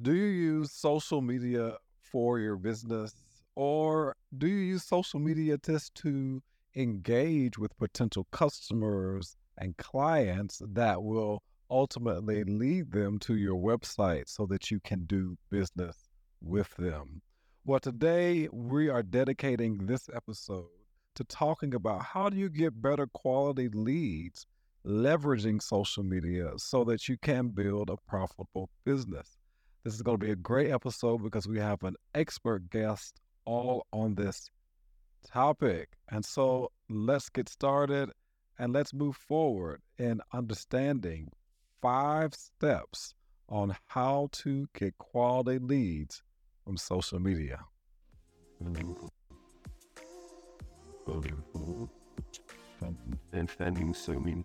Do you use social media for your business or do you use social media just to engage with potential customers and clients that will ultimately lead them to your website so that you can do business with them? Well, today we are dedicating this episode to talking about how do you get better quality leads leveraging social media so that you can build a profitable business. This is going to be a great episode because we have an expert guest all on this topic. And so let's get started and let's move forward in understanding five steps on how to get quality leads from social media. And standing so mean.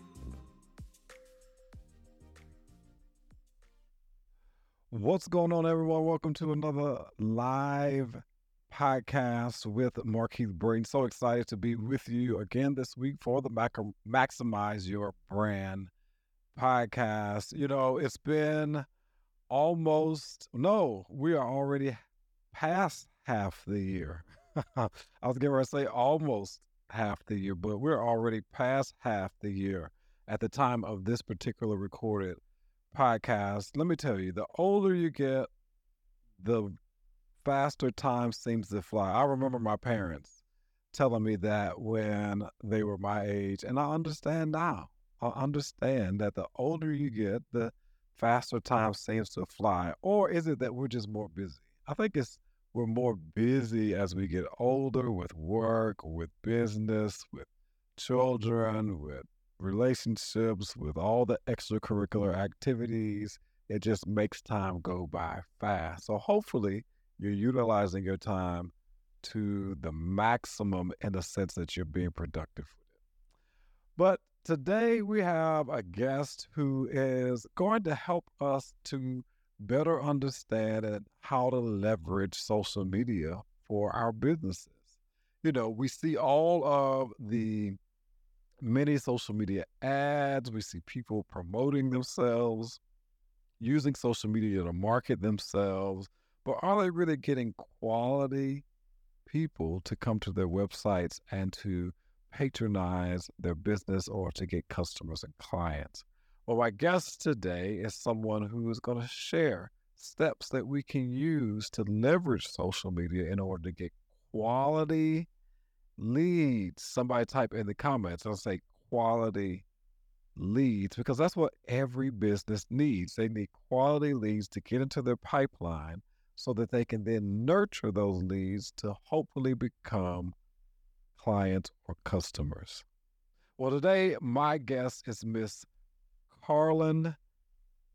What's going on, everyone? Welcome to another live podcast with Markeith Braden. So excited to be with you again this week for the Mac- Maximize Your Brand podcast. You know, it's been almost, no, we are already past half the year. I was getting ready to say almost half the year, but we're already past half the year at the time of this particular recorded podcast, let me tell you, the older you get, the faster time seems to fly. I remember my parents telling me that when they were my age, and I understand now. I understand that the older you get, the faster time seems to fly. Or is it that we're just more busy? I think it's we're more busy as we get older with work, with business, with children, with relationships, with all the extracurricular activities. It just makes time go by fast. So hopefully you're utilizing your time to the maximum in the sense that you're being productive with it. But today we have a guest who is going to help us to better understand and how to leverage social media for our businesses. You know, we see all of the many social media ads. We see people promoting themselves, using social media to market themselves. But are they really getting quality people to come to their websites and to patronize their business or to get customers and clients? Well, my guest today is someone who is going to share steps that we can use to leverage social media in order to get quality leads. Somebody type in the comments. I'll say quality leads because that's what every business needs. They need quality leads to get into their pipeline so that they can then nurture those leads to hopefully become clients or customers. Well, today my guest is Miss Karlyn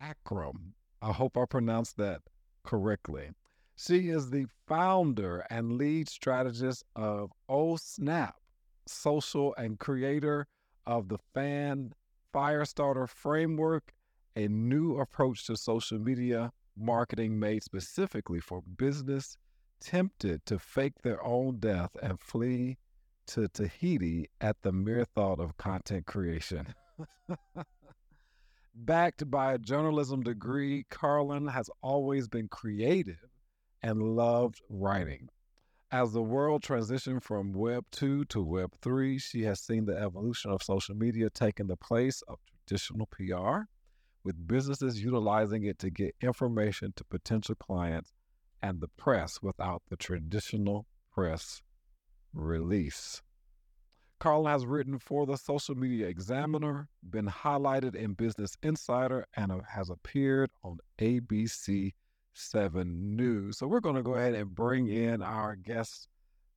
Ankrom. I hope I pronounced that correctly. She is the founder and lead strategist of Oh Snap, social and creator of the Fan Firestarter Framework, a new approach to social media marketing made specifically for business tempted to fake their own death and flee to Tahiti at the mere thought of content creation. Backed by a journalism degree, Karlyn has always been creative and loved writing. As the world transitioned from Web 2 to Web 3, she has seen the evolution of social media taking the place of traditional PR, with businesses utilizing it to get information to potential clients and the press without the traditional press release. Carl has written for the Social Media Examiner, been highlighted in Business Insider, and has appeared on ABC 7 News. So we're going to go ahead and bring in our guest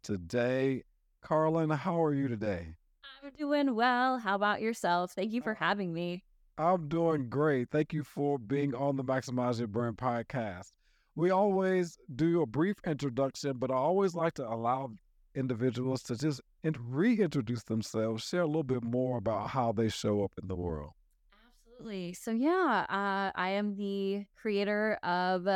today. Karlyn, how are you today? I'm doing well. How about yourself? Thank you for oh, having me. I'm doing great. Thank you for being on the Maximize Your Brand podcast. We always do a brief introduction, but I always like to allow individuals to just reintroduce themselves, share a little bit more about how they show up in the world. Absolutely. So, yeah, uh, I am the creator of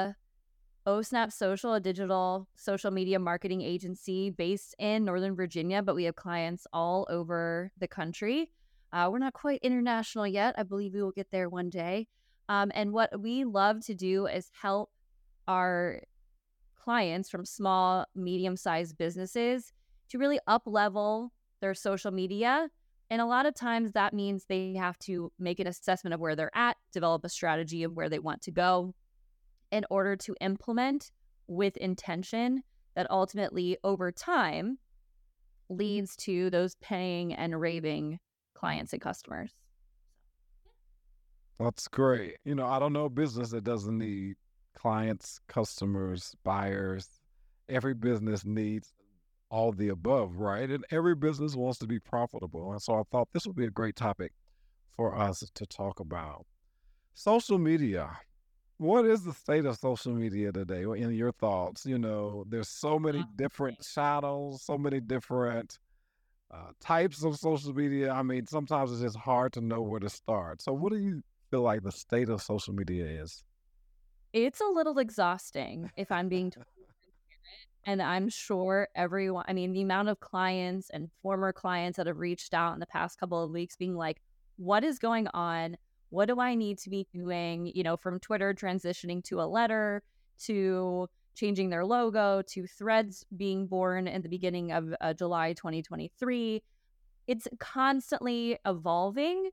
OSnap Social, a digital social media marketing agency based in Northern Virginia, but we have clients all over the country. Uh, we're not quite international yet. I believe we will get there one day. Um, and what we love to do is help our clients from small, medium sized businesses to really up level their social media. And a lot of times that means they have to make an assessment of where they're at, develop a strategy of where they want to go in order to implement with intention that ultimately over time mm-hmm. leads to those paying and raving clients and customers. That's great. You know, I don't know a business that doesn't need clients, customers, buyers. Every business needs all the above, right? And every business wants to be profitable. And so I thought this would be a great topic for us to talk about. Social media. What is the state of social media today? In your thoughts, you know, there's so many different channels, so many different uh, types of social media. I mean, sometimes it's just hard to know where to start. So, what do you feel like the state of social media is? It's a little exhausting, if I'm being and I'm sure everyone, I mean, the amount of clients and former clients that have reached out in the past couple of weeks being like, what is going on? What do I need to be doing? You know, from Twitter transitioning to a letter to changing their logo to threads being born in the beginning of uh, July 2023. It's constantly evolving,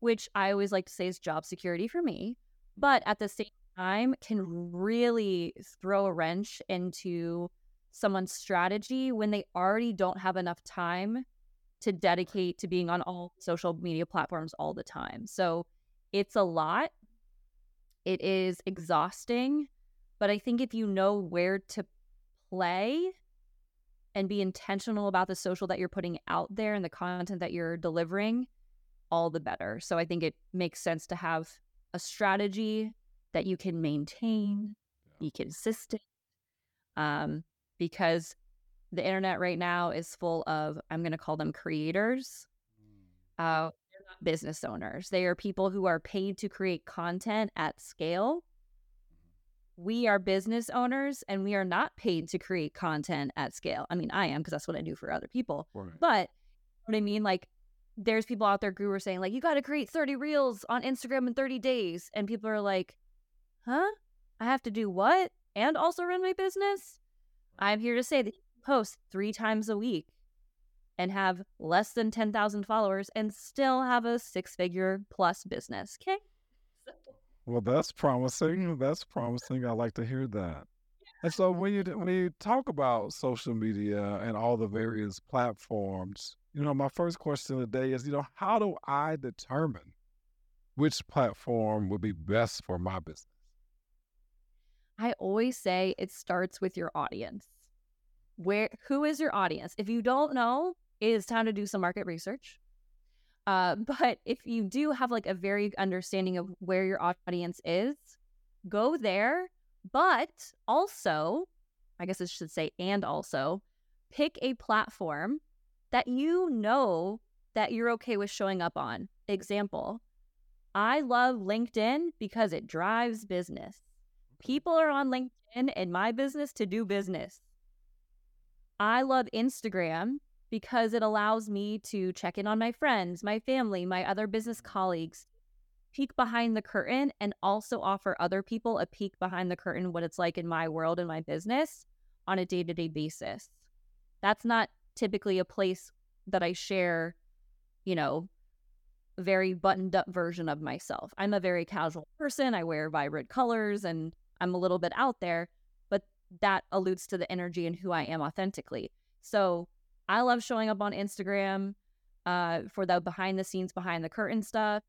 which I always like to say is job security for me. But at the same time can really throw a wrench into someone's strategy when they already don't have enough time to dedicate to being on all social media platforms all the time. So it's a lot. It is exhausting, but I think if you know where to play and be intentional about the social that you're putting out there and the content that you're delivering, all the better. So I think it makes sense to have a strategy that you can maintain, be consistent, um, because the internet right now is full of, I'm going to call them creators. Mm. Uh, business owners. They are people who are paid to create content at scale. Mm-hmm. We are business owners and we are not paid to create content at scale. I mean, I am because that's what I do for other people. Right. But what I mean, like, there's people out there who are saying, like, you got to create 30 reels on Instagram in 30 days. And people are like, huh? I have to do what? And also run my business? I'm here to say that you post three times a week and have less than 10,000 followers and still have a six figure plus business. Okay. Well, that's promising. That's promising. I like to hear that. And so when you when you talk about social media and all the various platforms, you know, my first question today is, you know, how do I determine which platform would be best for my business? I always say it starts with your audience. Where who is your audience? If you don't know, it is time to do some market research. Uh, but if you do have like a very understanding of where your audience is, go there. But also, I guess I should say, and also pick a platform that you know that you're okay with showing up on. Example, I love LinkedIn because it drives business. People are on LinkedIn in my business to do business. I love Instagram because it allows me to check in on my friends, my family, my other business colleagues, peek behind the curtain, and also offer other people a peek behind the curtain what it's like in my world and my business on a day to day basis. That's not typically a place that I share, you know, a very buttoned up version of myself. I'm a very casual person. I wear vibrant colors and I'm a little bit out there, but that alludes to the energy and who I am authentically. So I love showing up on Instagram uh, for the behind the scenes, behind the curtain stuff,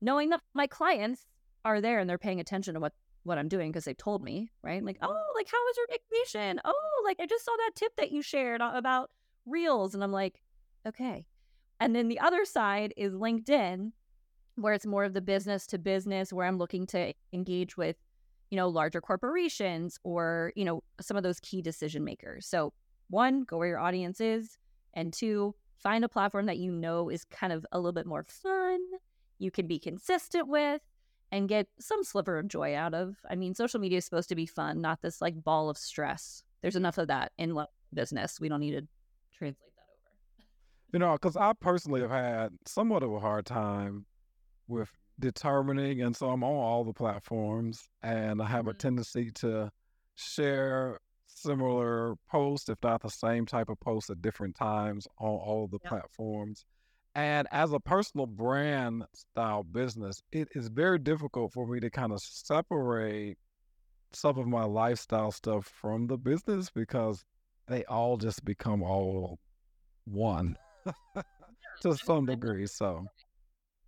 knowing that my clients are there and they're paying attention to what what I'm doing because they told me, right? Like, oh, like how was your vacation? Oh, like I just saw that tip that you shared about reels, and I'm like, okay. And then the other side is LinkedIn, where it's more of the business to business, where I'm looking to engage with, you know, larger corporations or, you know, some of those key decision makers. So, one, go where your audience is. And two, find a platform that you know is kind of a little bit more fun, you can be consistent with, and get some sliver of joy out of. I mean, social media is supposed to be fun, not this like ball of stress. There's enough of that in business. We don't need to translate that over. You know, because I personally have had somewhat of a hard time with determining, and so I'm on all the platforms, and I have mm-hmm. a tendency to share similar posts, if not the same type of posts at different times on all the yep. platforms. And as a personal brand style business, it is very difficult for me to kind of separate some of my lifestyle stuff from the business because they all just become all one to some degree. So,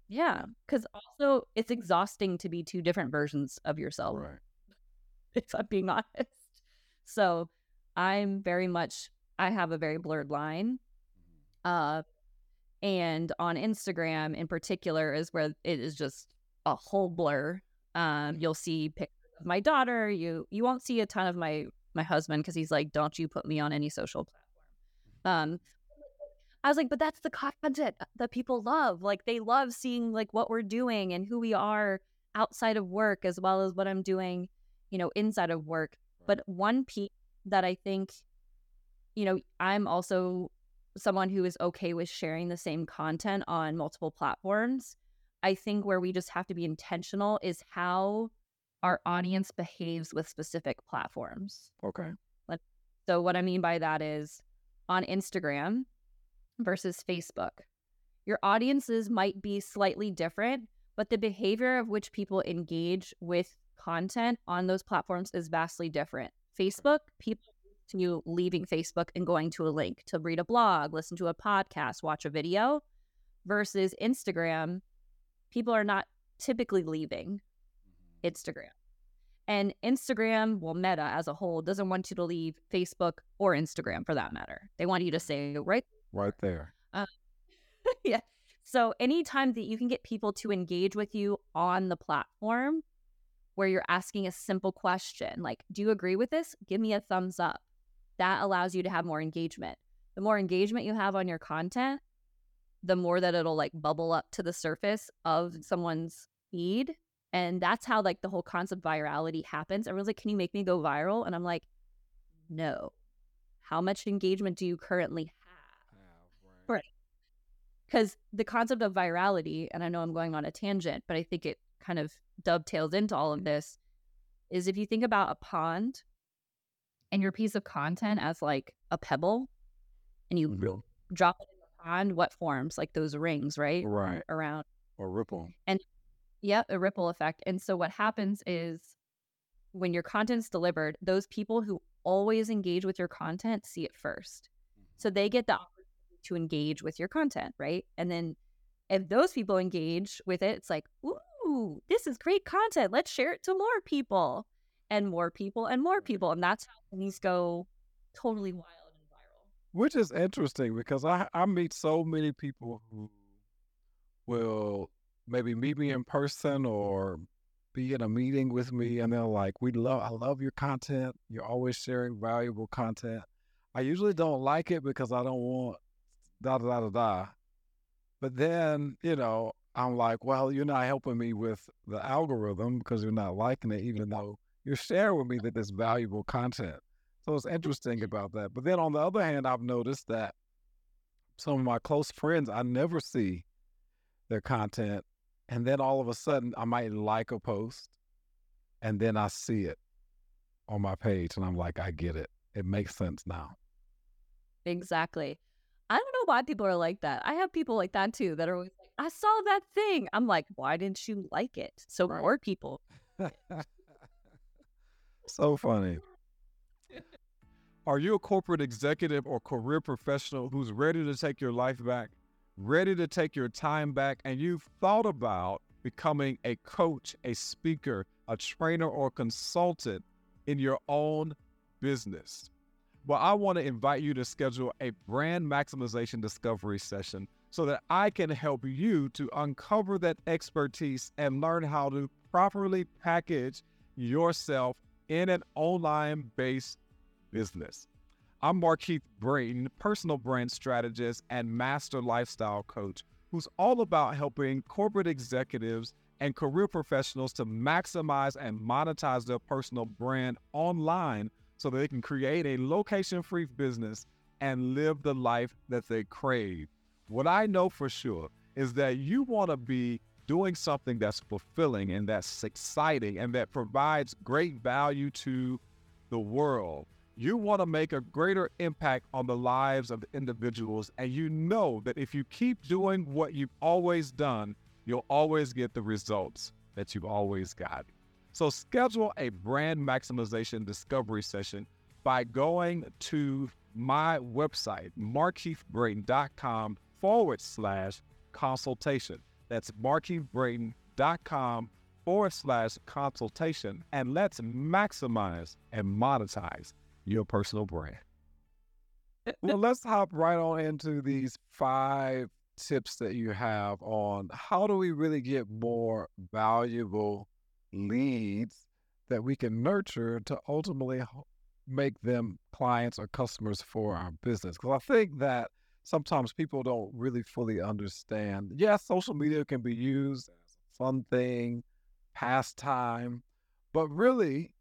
yeah, because also it's exhausting to be two different versions of yourself. Right. If I'm being honest. So, I'm very much, I have a very blurred line. Mm-hmm. Uh, and on Instagram in particular is where it is just a whole blur. Um, you'll see pictures of my daughter. You you won't see a ton of my my husband because he's like, "Don't you put me on any social platform." Um, I was like, "But that's the content that people love. Like they love seeing like what we're doing and who we are outside of work as well as what I'm doing, you know, inside of work." But one piece that I think, you know, I'm also someone who is okay with sharing the same content on multiple platforms. I think where we just have to be intentional is how our audience behaves with specific platforms. Okay. So, what I mean by that is on Instagram versus Facebook, your audiences might be slightly different, but the behavior of which people engage with content on those platforms is vastly different. Facebook, people to leaving Facebook and going to a link to read a blog, listen to a podcast, watch a video, versus Instagram, people are not typically leaving mm-hmm. Instagram. And Instagram, well, Meta as a whole, doesn't want you to leave Facebook or Instagram for that matter. They want you to stay right, right there. Uh, yeah. So anytime that you can get people to engage with you on the platform, where you're asking a simple question like, Do you agree with this? Give me a thumbs up that allows you to have more engagement. The more engagement you have on your content, the more that it'll like bubble up to the surface of someone's feed. And that's how like the whole concept virality happens. Everyone's like, Can you make me go viral? And I'm like, No. How much engagement do you currently. Because the concept of virality, and I know I'm going on a tangent, but I think it kind of dovetails into all of this, is if you think about a pond and your piece of content as like a pebble and you drop it in the pond, what forms? Like those rings, right? Right. Around. Or ripple. And yeah, a ripple effect. And so what happens is when your content's delivered, those people who always engage with your content see it first. Mm-hmm. So they get the to engage with your content, right? And then if those people engage with it, it's like, ooh, this is great content. Let's share it to more people and more people and more people. And that's how things go totally wild and viral. Which is interesting because I, I meet so many people who will maybe meet me in person or be in a meeting with me and they're like, We love I love your content. You're always sharing valuable content. I usually don't like it because I don't want da da da da. But then, you know, I'm like, well, you're not helping me with the algorithm because you're not liking it, even though you're sharing with me that there's valuable content. So it's interesting about that. But then on the other hand, I've noticed that some of my close friends, I never see their content. And then all of a sudden, I might like a post and then I see it on my page and I'm like, I get it. It makes sense now. Exactly. I don't know why people are like that. I have people like that too that are always like, I saw that thing. I'm like, why didn't you like it? So right. more people. So funny. Are you a corporate executive or career professional who's ready to take your life back, ready to take your time back, and you've thought about becoming a coach, a speaker, a trainer, or consultant in your own business? Well, I want to invite you to schedule a brand maximization discovery session so that I can help you to uncover that expertise and learn how to properly package yourself in an online based business. I'm Markeith Braden, personal brand strategist and master lifestyle coach, who's all about helping corporate executives and career professionals to maximize and monetize their personal brand online so that they can create a location free business and live the life that they crave. What I know for sure is that you want to be doing something that's fulfilling and that's exciting and that provides great value to the world. You want to make a greater impact on the lives of individuals, and you know that if you keep doing what you've always done, you'll always get the results that you've always got. So, schedule a brand maximization discovery session by going to my website, markeithbraden.com forward slash consultation. That's markeithbraden.com forward slash consultation. And let's maximize and monetize your personal brand. well, let's hop right on into these five tips that you have on how do we really get more valuable leads that we can nurture to ultimately make them clients or customers for our business. Because I think that sometimes people don't really fully understand. Yes, social media can be used as a fun thing, pastime, but really,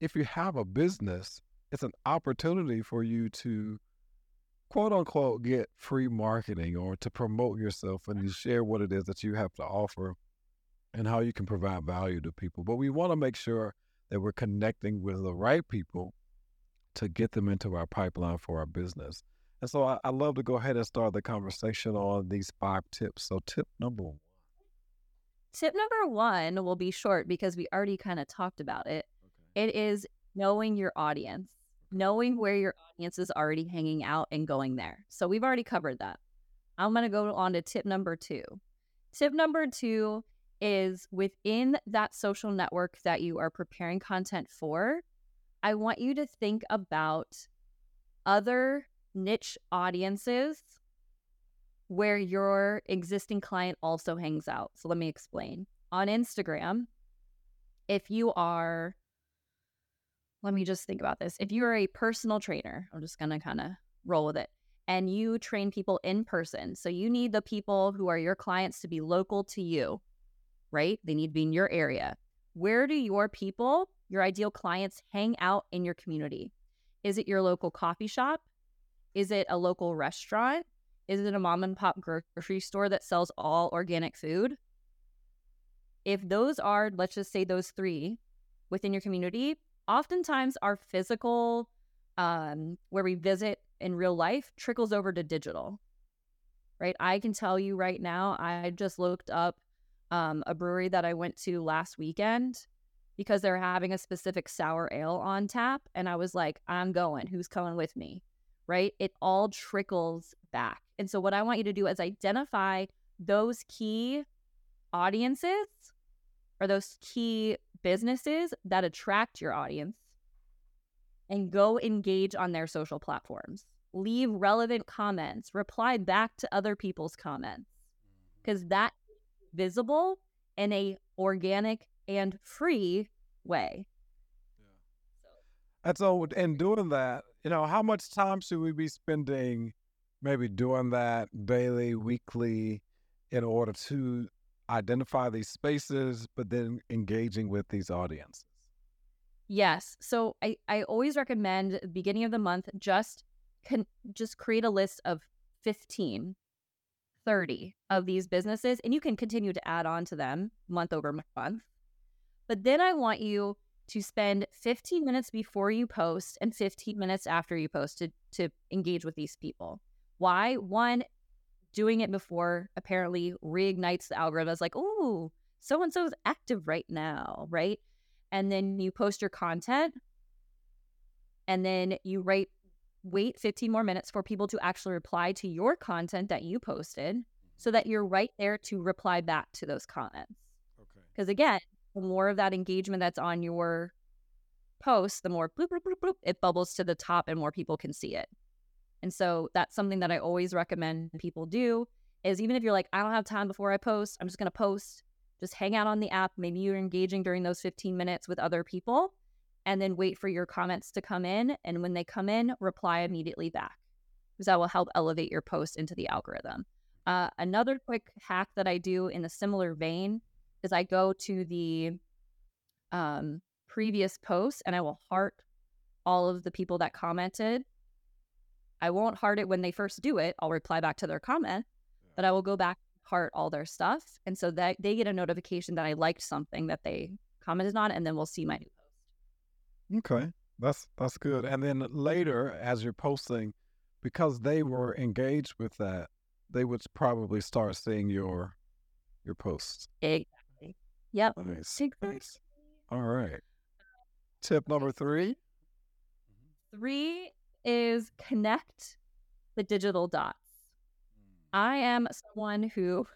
if you have a business, it's an opportunity for you to quote unquote get free marketing or to promote yourself and to share what it is that you have to offer and how you can provide value to people. But we want to make sure that we're connecting with the right people to get them into our pipeline for our business. And so I, I love to go ahead and start the conversation on these five tips. So, tip number one. Tip number one will be short because we already kind of talked about it. Okay. It is knowing your audience, knowing where your audience is already hanging out and going there. So, we've already covered that. I'm going to go on to tip number two. Tip number two is within that social network that you are preparing content for, I want you to think about other niche audiences where your existing client also hangs out. So let me explain. On Instagram, if you are, let me just think about this. If you are a personal trainer, I'm just going to kind of roll with it, and you train people in person. So you need the people who are your clients to be local to you, right? They need to be in your area. Where do your people your ideal clients hang out in your community? Is it your local coffee shop? Is it a local restaurant? Is it a mom and pop grocery store that sells all organic food? If those are, let's just say those three within your community, oftentimes our physical, um, where we visit in real life, trickles over to digital, right? I can tell you right now, I just looked up um, a brewery that I went to last weekend because they're having a specific sour ale on tap. And I was like, I'm going. Who's coming with me? Right? It all trickles back. And so, what I want you to do is identify those key audiences or those key businesses that attract your audience and go engage on their social platforms. Leave relevant comments, reply back to other people's comments because mm-hmm. that visible in a organic and free way. Yeah. And so, in doing that, you know, how much time should we be spending maybe doing that daily, weekly, in order to identify these spaces, but then engaging with these audiences? Yes. So I, I always recommend beginning of the month just can just create a list of 15 30 of these businesses and you can continue to add on to them month over month but then I want you to spend 15 minutes before you post and 15 minutes after you post to, to engage with these people. Why? One, doing it before apparently reignites the algorithm. It's like, oh, so and so is active right now, right? And then you post your content and then you write wait 15 more minutes for people to actually reply to your content that you posted mm-hmm. so that you're right there to reply back to those comments. Okay. Because again, the more of that engagement that's on your post, the more bloop, bloop, bloop, bloop, it bubbles to the top and more people can see it. And so that's something that I always recommend people do is even if you're like, I don't have time before I post, I'm just going to post, just hang out on the app. Maybe you're engaging during those 15 minutes with other people and then wait for your comments to come in. And when they come in, reply immediately back because that will help elevate your post into the algorithm. Uh, another quick hack that I do in a similar vein is I go to the um, previous post and I will heart all of the people that commented. I won't heart it when they first do it. I'll reply back to their comment, but I will go back heart all their stuff, and so that they get a notification that I liked something that they commented on, and then we'll see my new post. Okay, that's that's good. And then later, as you're posting, because they were engaged with that, they would probably start seeing your your posts. Exactly. Yep. Nice. nice. All right. Tip number three. Three is connect the digital dots. Hmm. I am someone who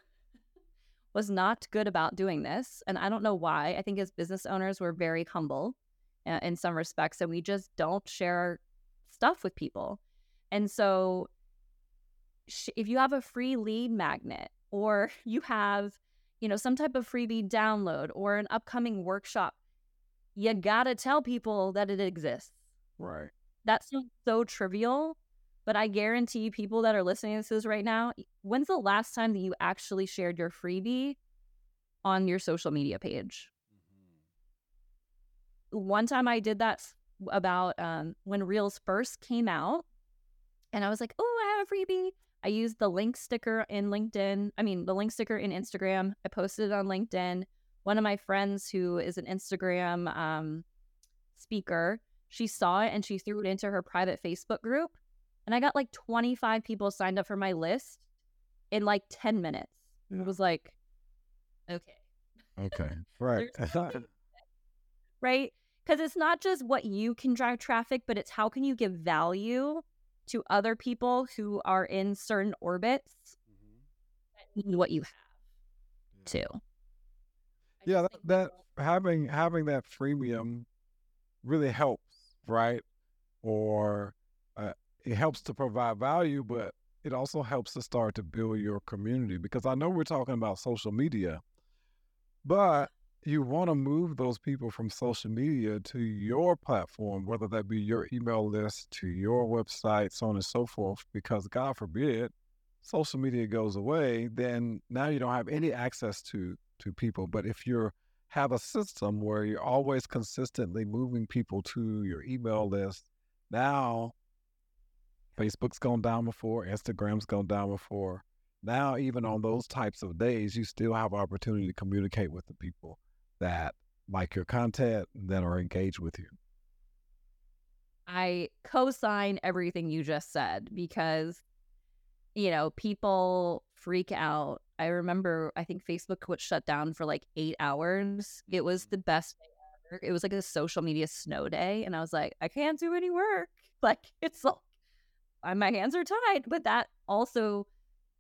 was not good about doing this. And I don't know why. I think as business owners, we're very humble uh, in some respects, and we just don't share stuff with people. And so, sh- if you have a free lead magnet or you have, you know, some type of freebie download or an upcoming workshop, you gotta tell people that it exists. Right. That sounds so trivial, but I guarantee people that are listening to this right now, when's the last time that you actually shared your freebie on your social media page? One time I did that about um, when Reels first came out, and I was like, oh, I have a freebie. I used the link sticker in LinkedIn. I mean, the link sticker in Instagram. I posted it on LinkedIn. One of my friends who is an Instagram um, speaker, she saw it and she threw it into her private Facebook group and I got like 25 people signed up for my list in like 10 minutes. Yeah. It was like, okay. Okay. Right. right? Because it's not just what you can drive traffic, but it's how can you give value to other people who are in certain orbits mm-hmm. what you have too. Yeah, that, that having having that freemium really helps, right? Or uh, it helps to provide value, but it also helps to start to build your community because I know we're talking about social media, but you want to move those people from social media to your platform, whether that be your email list, to your website, so on and so forth, because God forbid social media goes away, then now you don't have any access to to people. But if you have a system where you're always consistently moving people to your email list, now Facebook's gone down before, Instagram's gone down before. Now, even on those types of days, you still have opportunity to communicate with the people that like your content that are engaged with you. I co-sign everything you just said because you know, people freak out. I remember I think Facebook was shut down for like 8 hours. It was the mm. best day ever. It was like a social media snow day and I was like, I can't do any work. Like it's like my hands are tied. But that also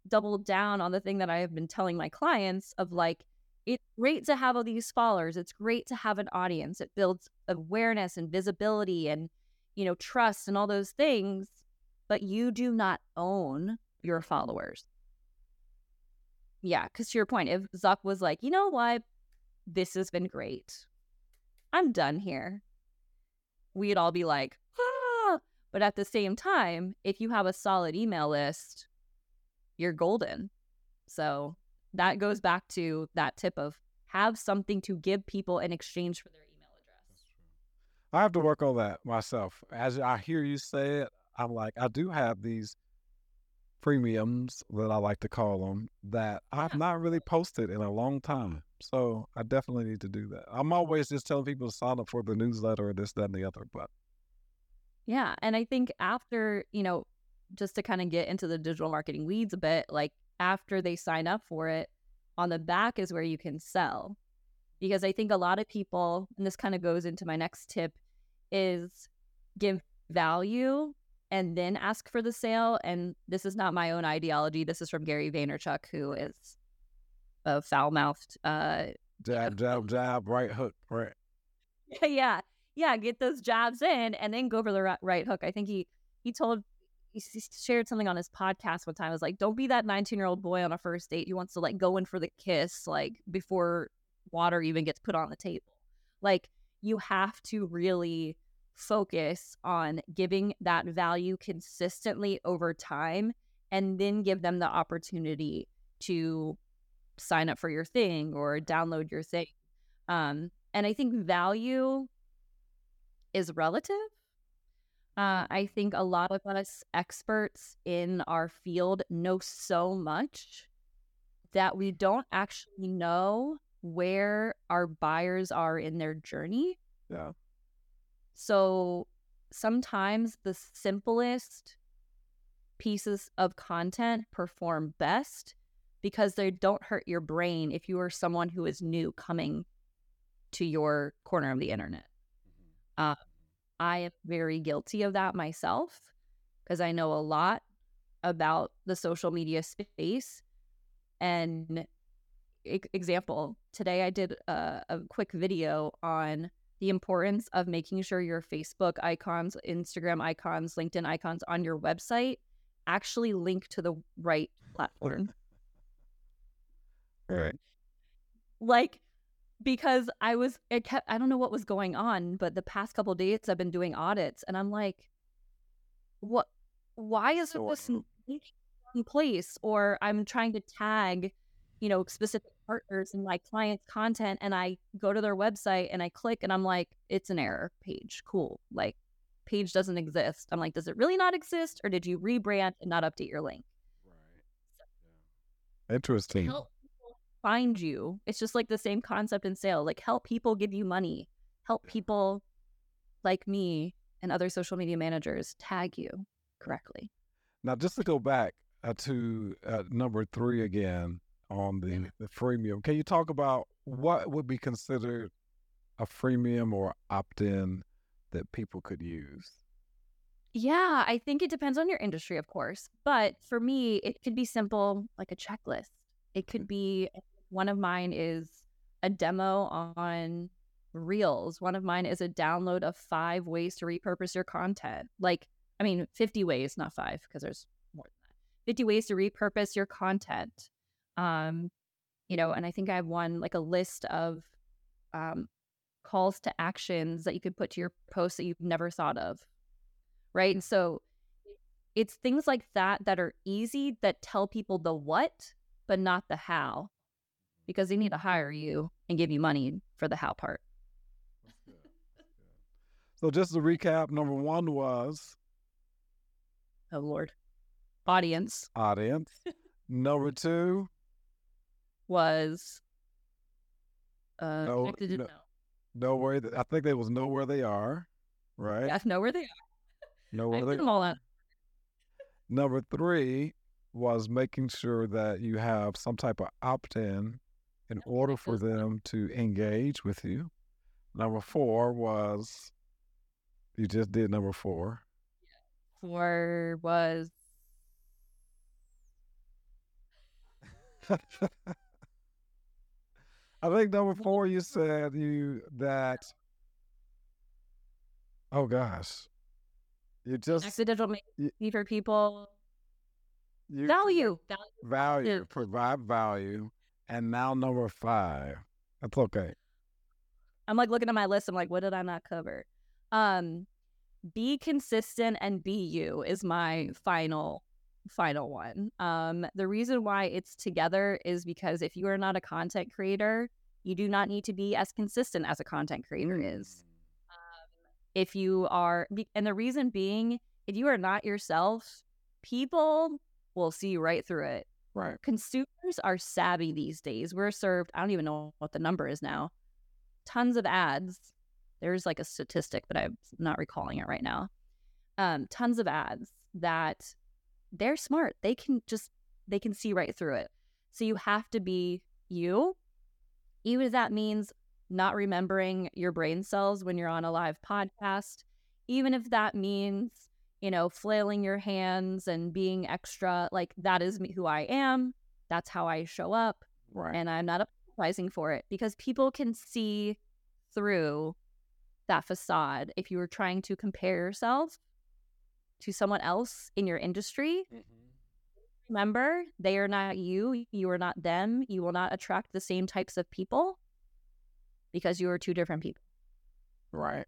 doubled down on the thing that I have been telling my clients of like, it's great to have all these followers. It's great to have an audience. It builds awareness and visibility and, you know, trust and all those things. But you do not own your followers. Yeah. Cause to your point, if Zuck was like, you know what? This has been great. I'm done here. We'd all be like, ah! but at the same time, if you have a solid email list, you're golden. So that goes back to that tip of have something to give people in exchange for their email address. I have to work on that myself. As I hear you say it, I'm like, I do have these premiums that I like to call them that I've not really posted in a long time. So I definitely need to do that. I'm always just telling people to sign up for the newsletter or this, that, and the other, but yeah. And I think after, you know, just to kind of get into the digital marketing weeds a bit, like after they sign up for it, on the back is where you can sell. Because I think a lot of people, and this kind of goes into my next tip, is give value and then ask for the sale. And this is not my own ideology. This is from Gary Vaynerchuk, who is a foul mouthed uh jab, jab, jab, right hook, right. yeah yeah, get those jabs in and then go for the right hook. I think he he told he shared something on his podcast one time. It was like, don't be that 19 year old boy on a first date who wants to like go in for the kiss, like before water even gets put on the table. Like, you have to really focus on giving that value consistently over time and then give them the opportunity to sign up for your thing or download your thing. Um, and I think value is relative. Uh, I think a lot of us experts in our field know so much that we don't actually know where our buyers are in their journey. Yeah. So sometimes the simplest pieces of content perform best because they don't hurt your brain if you are someone who is new coming to your corner of the internet. Uh, I am very guilty of that myself because I know a lot about the social media space. And e- example, today I did a, a quick video on the importance of making sure your Facebook icons, Instagram icons, LinkedIn icons on your website actually link to the right platform. Right. Like, because I was, it kept, I don't know what was going on, but the past couple days I've been doing audits and I'm like, what, why isn't So, this in in place? Or I'm trying to tag, you know, specific partners and my client's content and I go to their website and I click and I'm like, it's an error page. Cool. Like, page doesn't exist. I'm like, does it really not exist? Or did you rebrand and not update your link? Right. Interesting. help people find you. It's just like the same concept in sale. Like help people give you money. Help people like me and other social media managers tag you correctly. Now, just to go back uh, to uh, number three again on the, the freemium, can you talk about what would be considered a freemium or opt in that people could use? Yeah, I think it depends on your industry, of course. But for me, it could be simple, like a checklist. It could be one of mine is a demo on Reels. One of mine is a download of five ways to repurpose your content. Like, I mean, 50 ways, not five, because there's more than that. 50 ways to repurpose your content. Um, you know, and I think I have one like a list of um, calls to actions that you could put to your posts that you've never thought of right? And so it's things like that that are easy that tell people the what, but not the how, because they need to hire you and give you money for the how part. So, just to recap, number one was Oh, Lord. Audience audience. number two, was uh, No, connected to no. know. know where I think they was know where they are, right? Yeah, know where they are. Know where put they them all out. Number three was making sure that you have some type of opt in in order for them to engage with you. Number four was you just did number four. Four was I think number four you said you that oh gosh. You just accidental for people. you. Value. value, provide value. And now number five. That's okay. I'm like looking at my list. I'm like, what did I not cover? Um, be consistent and be you is my final final one. Um, the reason why it's together is because if you are not a content creator, you do not need to be as consistent as a content creator is. Um, If you are, and the reason being, if you are not yourself, people will see right through it. Right. Consumers are savvy these days. We're served, I don't even know what the number is now, tons of ads. There's like a statistic, but I'm not recalling it right now. Um, tons of ads that they're smart. They can just they can see right through it. So you have to be you, even if that means not remembering your brain cells when you're on a live podcast, even if that means, you know, flailing your hands and being extra, like that is me who I am. That's how I show up Right. and I'm not apologizing for it because people can see through that facade if you were trying to compare yourself to someone else in your industry, mm-hmm. remember they are not you. You are not them. You will not attract the same types of people because you are two different people. Right.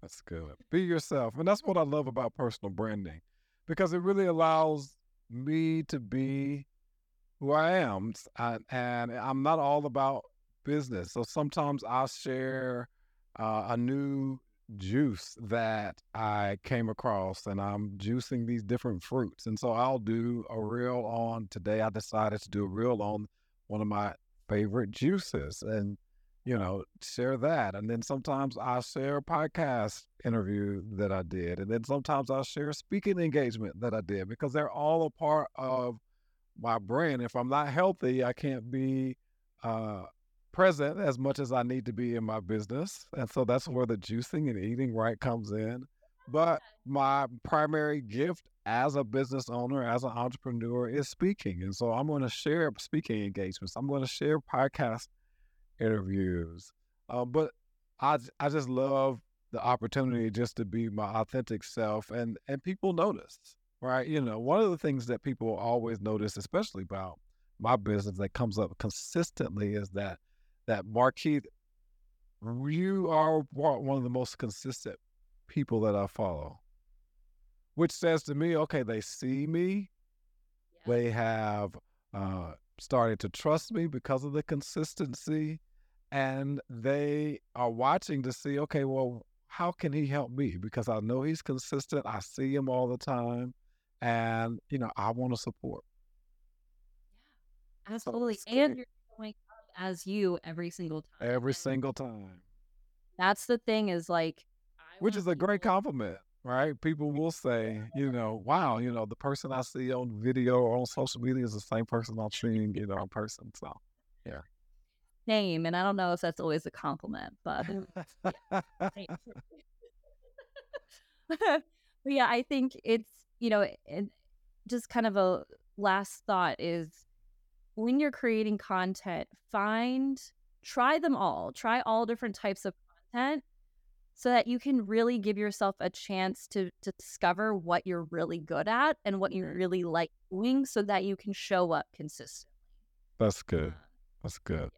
That's good. Be yourself. And that's what I love about personal branding because it really allows me to be who I am. I, and I'm not all about business. So sometimes I'll share uh, a new juice that I came across and I'm juicing these different fruits. And so I'll do a reel on today. I decided to do a reel on one of my favorite juices and, you know, share that. And then sometimes I'll share a podcast interview that I did. And then sometimes I'll share a speaking engagement that I did because they're all a part of my brand. If I'm not healthy, I can't be uh, present as much as I need to be in my business. And so that's where the juicing and eating right comes in. But my primary gift as a business owner, as an entrepreneur, is speaking. And so I'm going to share speaking engagements. I'm going to share podcast interviews. Uh, but I, I just love the opportunity just to be my authentic self and, and people notice, right? You know, one of the things that people always notice, especially about my business that comes up consistently is that that Markeith, you are one of the most consistent people that I follow, which says to me, okay, they see me, yeah. they have uh, started to trust me because of the consistency, and they are watching to see, okay, well, how can he help me? Because I know he's consistent, I see him all the time, and you know, I want to support. Yeah, absolutely, so and you're showing as you every single time. Every single time. That's the thing is like which is a great compliment, right? People will say, you know, wow, you know, the person I see on video or on social media is the same person I'm seeing, you know, in person. So, yeah. Same, and I don't know if that's always a compliment, but yeah. but yeah, I think it's you know, it, just kind of a last thought is when you're creating content, find, try them all, try all different types of content so that you can really give yourself a chance to, to discover what you're really good at and what you really like doing so that you can show up consistently. That's good. Uh, That's good.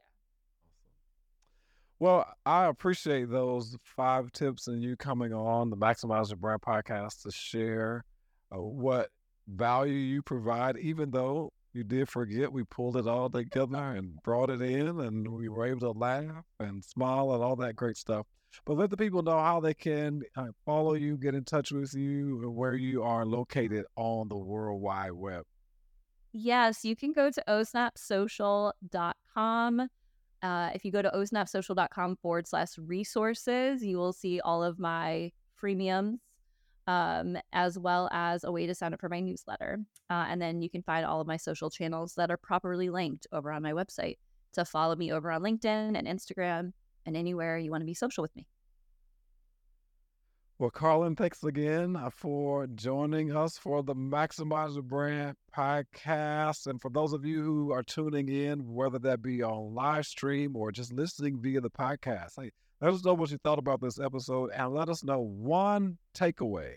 Well, I appreciate those five tips and you coming on the Maximize Your Brand podcast to share uh, what value you provide, even though you did forget we pulled it all together and brought it in and we were able to laugh and smile and all that great stuff. But let the people know how they can uh, follow you get in touch with you and where you are located on the world wide web. Yes you can go to ohsnapsocial.com uh, if you go to ohsnapsocial.com forward slash resources you will see all of my freemiums um, as well as a way to sign up for my newsletter. Uh, and then you can find all of my social channels that are properly linked over on my website to follow me over on LinkedIn and Instagram and anywhere you want to be social with me. Well, Karlyn, thanks again uh, for joining us for the Maximize Your Brand podcast. And for those of you who are tuning in, whether that be on live stream or just listening via the podcast, hey, let us know what you thought about this episode and let us know one takeaway,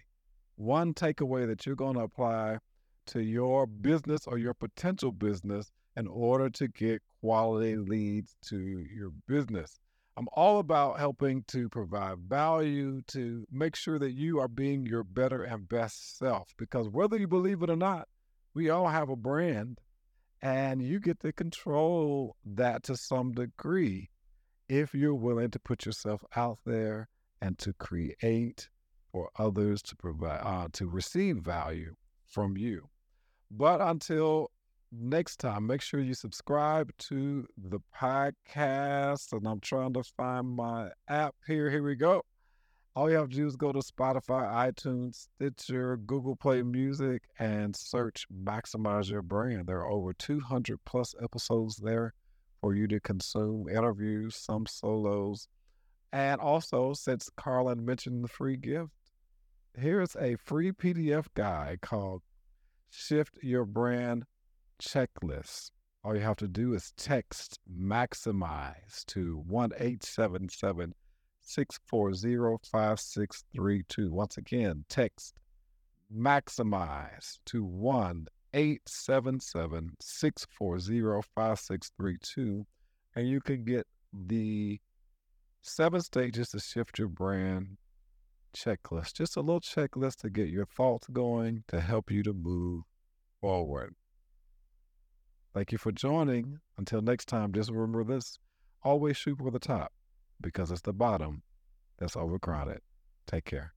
one takeaway that you're going to apply to your business or your potential business in order to get quality leads to your business. I'm all about helping to provide value to make sure that you are being your better and best self. Because whether you believe it or not, we all have a brand and you get to control that to some degree if you're willing to put yourself out there and to create for others to provide uh, to receive value from you. But until next time, make sure you subscribe to the podcast. And I'm trying to find my app here. Here we go. All you have to do is go to Spotify, iTunes, Stitcher, Google Play Music, and search Maximize Your Brand. There are over 200 plus episodes there for you to consume interviews, some solos. And also, since Karlyn mentioned the free gift, here's a free PDF guide called Shift Your Brand Checklist. All you have to do is text maximize to 1 640 5632. Once again, text maximize to 1 877 640 5632. And you can get the seven stages to shift your brand checklist. Just a little checklist to get your thoughts going to help you to move forward. Thank you for joining. Until next time, just remember this always shoot for the top because it's the bottom that's overcrowded. Take care.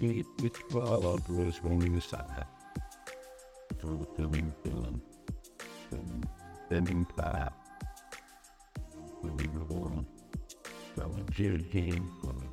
Shop with follow Bruce you sat through the film, then clap. Were warm. Well, Jill came from